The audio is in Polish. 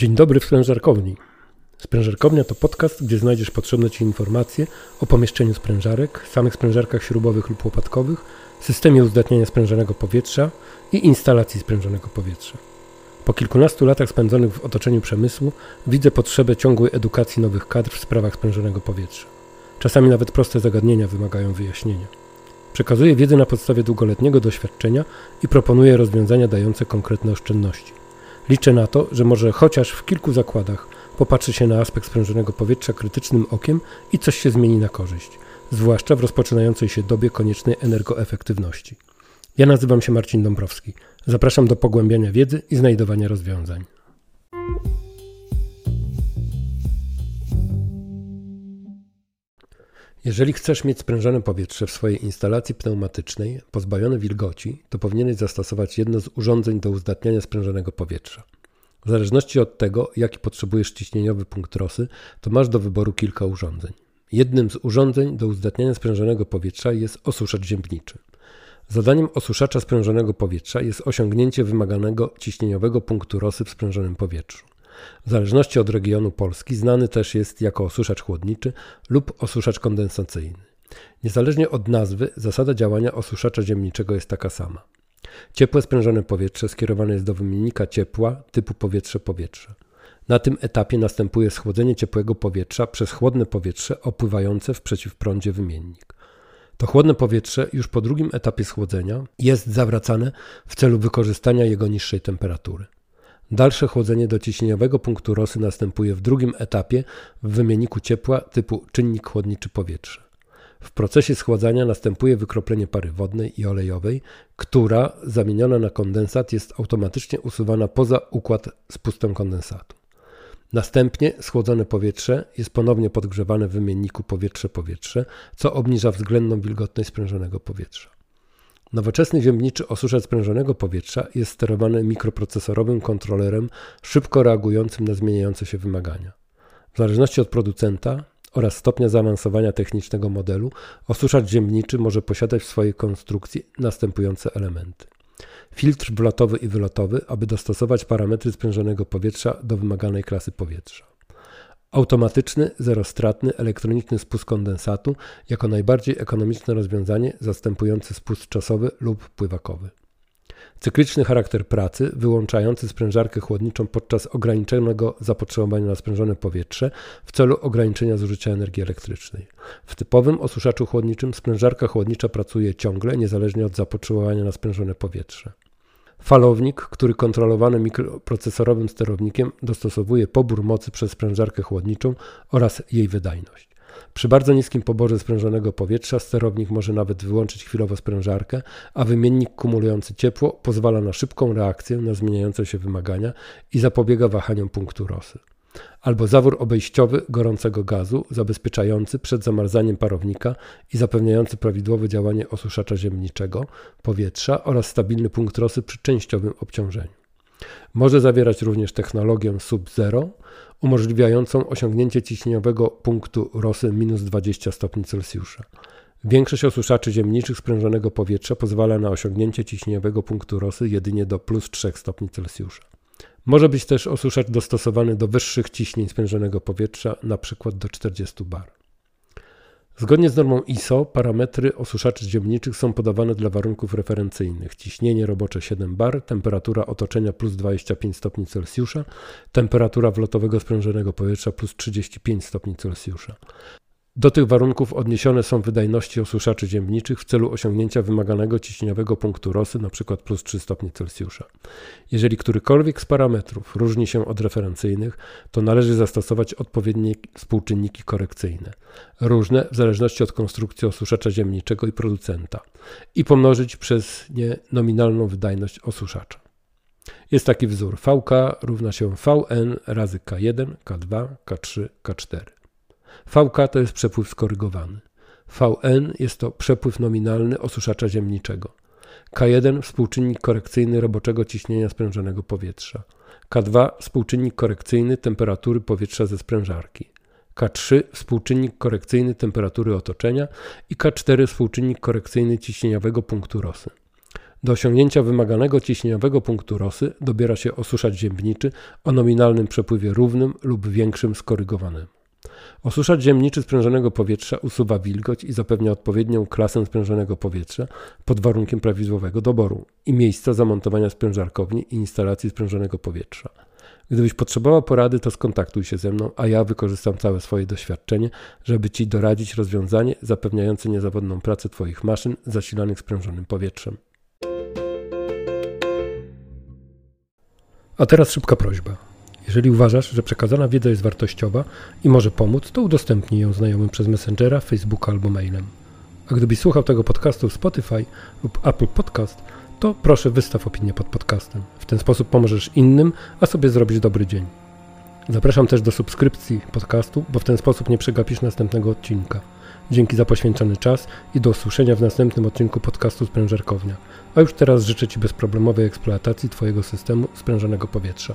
Dzień dobry w sprężarkowni. Sprężarkownia to podcast, gdzie znajdziesz potrzebne Ci informacje o pomieszczeniu sprężarek, samych sprężarkach śrubowych lub łopatkowych, systemie uzdatniania sprężonego powietrza i instalacji sprężonego powietrza. Po kilkunastu latach spędzonych w otoczeniu przemysłu widzę potrzebę ciągłej edukacji nowych kadr w sprawach sprężonego powietrza. Czasami nawet proste zagadnienia wymagają wyjaśnienia. Przekazuję wiedzę na podstawie długoletniego doświadczenia i proponuję rozwiązania dające konkretne oszczędności. Liczę na to, że może chociaż w kilku zakładach popatrzy się na aspekt sprężonego powietrza krytycznym okiem i coś się zmieni na korzyść, zwłaszcza w rozpoczynającej się dobie koniecznej energoefektywności. Ja nazywam się Marcin Dąbrowski. Zapraszam do pogłębiania wiedzy i znajdowania rozwiązań. Jeżeli chcesz mieć sprężone powietrze w swojej instalacji pneumatycznej, pozbawione wilgoci, to powinieneś zastosować jedno z urządzeń do uzdatniania sprężonego powietrza. W zależności od tego, jaki potrzebujesz ciśnieniowy punkt rosy, to masz do wyboru kilka urządzeń. Jednym z urządzeń do uzdatniania sprężonego powietrza jest osuszacz ziemniczy. Zadaniem osuszacza sprężonego powietrza jest osiągnięcie wymaganego ciśnieniowego punktu rosy w sprężonym powietrzu. W zależności od regionu Polski znany też jest jako osuszacz chłodniczy lub osuszacz kondensacyjny. Niezależnie od nazwy, zasada działania osuszacza ziemniczego jest taka sama. Ciepłe sprężone powietrze skierowane jest do wymiennika ciepła typu powietrze-powietrze. Na tym etapie następuje schłodzenie ciepłego powietrza przez chłodne powietrze opływające w przeciwprądzie wymiennik. To chłodne powietrze już po drugim etapie schłodzenia jest zawracane w celu wykorzystania jego niższej temperatury. Dalsze chłodzenie do ciśnieniowego punktu rosy następuje w drugim etapie w wymienniku ciepła typu czynnik chłodniczy powietrza. W procesie schładzania następuje wykroplenie pary wodnej i olejowej, która zamieniona na kondensat jest automatycznie usuwana poza układ z pustą kondensatu. Następnie schłodzone powietrze jest ponownie podgrzewane w wymienniku powietrze-powietrze, co obniża względną wilgotność sprężonego powietrza. Nowoczesny ziemniczy osuszacz sprężonego powietrza jest sterowany mikroprocesorowym kontrolerem szybko reagującym na zmieniające się wymagania. W zależności od producenta oraz stopnia zaawansowania technicznego modelu, osuszacz ziemniczy może posiadać w swojej konstrukcji następujące elementy. Filtr wlotowy i wylotowy, aby dostosować parametry sprężonego powietrza do wymaganej klasy powietrza. Automatyczny, zerostratny, elektroniczny spust kondensatu jako najbardziej ekonomiczne rozwiązanie zastępujące spust czasowy lub pływakowy. Cykliczny charakter pracy, wyłączający sprężarkę chłodniczą podczas ograniczonego zapotrzebowania na sprężone powietrze w celu ograniczenia zużycia energii elektrycznej. W typowym osuszaczu chłodniczym sprężarka chłodnicza pracuje ciągle, niezależnie od zapotrzebowania na sprężone powietrze. Falownik, który kontrolowany mikroprocesorowym sterownikiem dostosowuje pobór mocy przez sprężarkę chłodniczą oraz jej wydajność. Przy bardzo niskim poborze sprężonego powietrza sterownik może nawet wyłączyć chwilowo sprężarkę, a wymiennik kumulujący ciepło pozwala na szybką reakcję na zmieniające się wymagania i zapobiega wahaniom punktu rosy albo zawór obejściowy gorącego gazu zabezpieczający przed zamarzaniem parownika i zapewniający prawidłowe działanie osuszacza ziemniczego powietrza oraz stabilny punkt rosy przy częściowym obciążeniu. Może zawierać również technologię Sub-Zero, umożliwiającą osiągnięcie ciśnieniowego punktu rosy minus 20 stopni Celsjusza. Większość osuszaczy ziemniczych sprężonego powietrza pozwala na osiągnięcie ciśnieniowego punktu rosy jedynie do plus 3 stopni Celsjusza. Może być też osuszacz dostosowany do wyższych ciśnień spędzonego powietrza, np. do 40 bar. Zgodnie z normą ISO parametry osuszaczy ziemniczych są podawane dla warunków referencyjnych. Ciśnienie robocze 7 bar, temperatura otoczenia plus 25 stopni Celsjusza, temperatura wlotowego sprężonego powietrza plus 35 stopni Celsjusza. Do tych warunków odniesione są wydajności osuszaczy ziemniczych w celu osiągnięcia wymaganego ciśnieniowego punktu rosy, np. plus 3 stopnie Celsjusza. Jeżeli którykolwiek z parametrów różni się od referencyjnych, to należy zastosować odpowiednie współczynniki korekcyjne, różne w zależności od konstrukcji osuszacza ziemniczego i producenta, i pomnożyć przez nie nominalną wydajność osuszacza. Jest taki wzór VK równa się VN razy K1, K2, K3, K4. VK to jest przepływ skorygowany. VN jest to przepływ nominalny osuszacza ziemniczego. K1 współczynnik korekcyjny roboczego ciśnienia sprężonego powietrza. K2 współczynnik korekcyjny temperatury powietrza ze sprężarki. K3 współczynnik korekcyjny temperatury otoczenia i K4 współczynnik korekcyjny ciśnieniowego punktu rosy. Do osiągnięcia wymaganego ciśnieniowego punktu rosy dobiera się osuszać ziemniczy o nominalnym przepływie równym lub większym skorygowanym. Osuszać ziemniczy sprężonego powietrza usuwa wilgoć i zapewnia odpowiednią klasę sprężonego powietrza pod warunkiem prawidłowego doboru i miejsca zamontowania sprężarkowni i instalacji sprężonego powietrza. Gdybyś potrzebował porady, to skontaktuj się ze mną, a ja wykorzystam całe swoje doświadczenie, żeby Ci doradzić rozwiązanie zapewniające niezawodną pracę Twoich maszyn zasilanych sprężonym powietrzem. A teraz szybka prośba. Jeżeli uważasz, że przekazana wiedza jest wartościowa i może pomóc, to udostępnij ją znajomym przez Messengera, Facebooka albo mailem. A gdybyś słuchał tego podcastu w Spotify lub Apple Podcast, to proszę wystaw opinię pod podcastem. W ten sposób pomożesz innym, a sobie zrobisz dobry dzień. Zapraszam też do subskrypcji podcastu, bo w ten sposób nie przegapisz następnego odcinka. Dzięki za poświęcony czas i do usłyszenia w następnym odcinku podcastu Sprężarkownia. A już teraz życzę Ci bezproblemowej eksploatacji Twojego systemu sprężonego powietrza.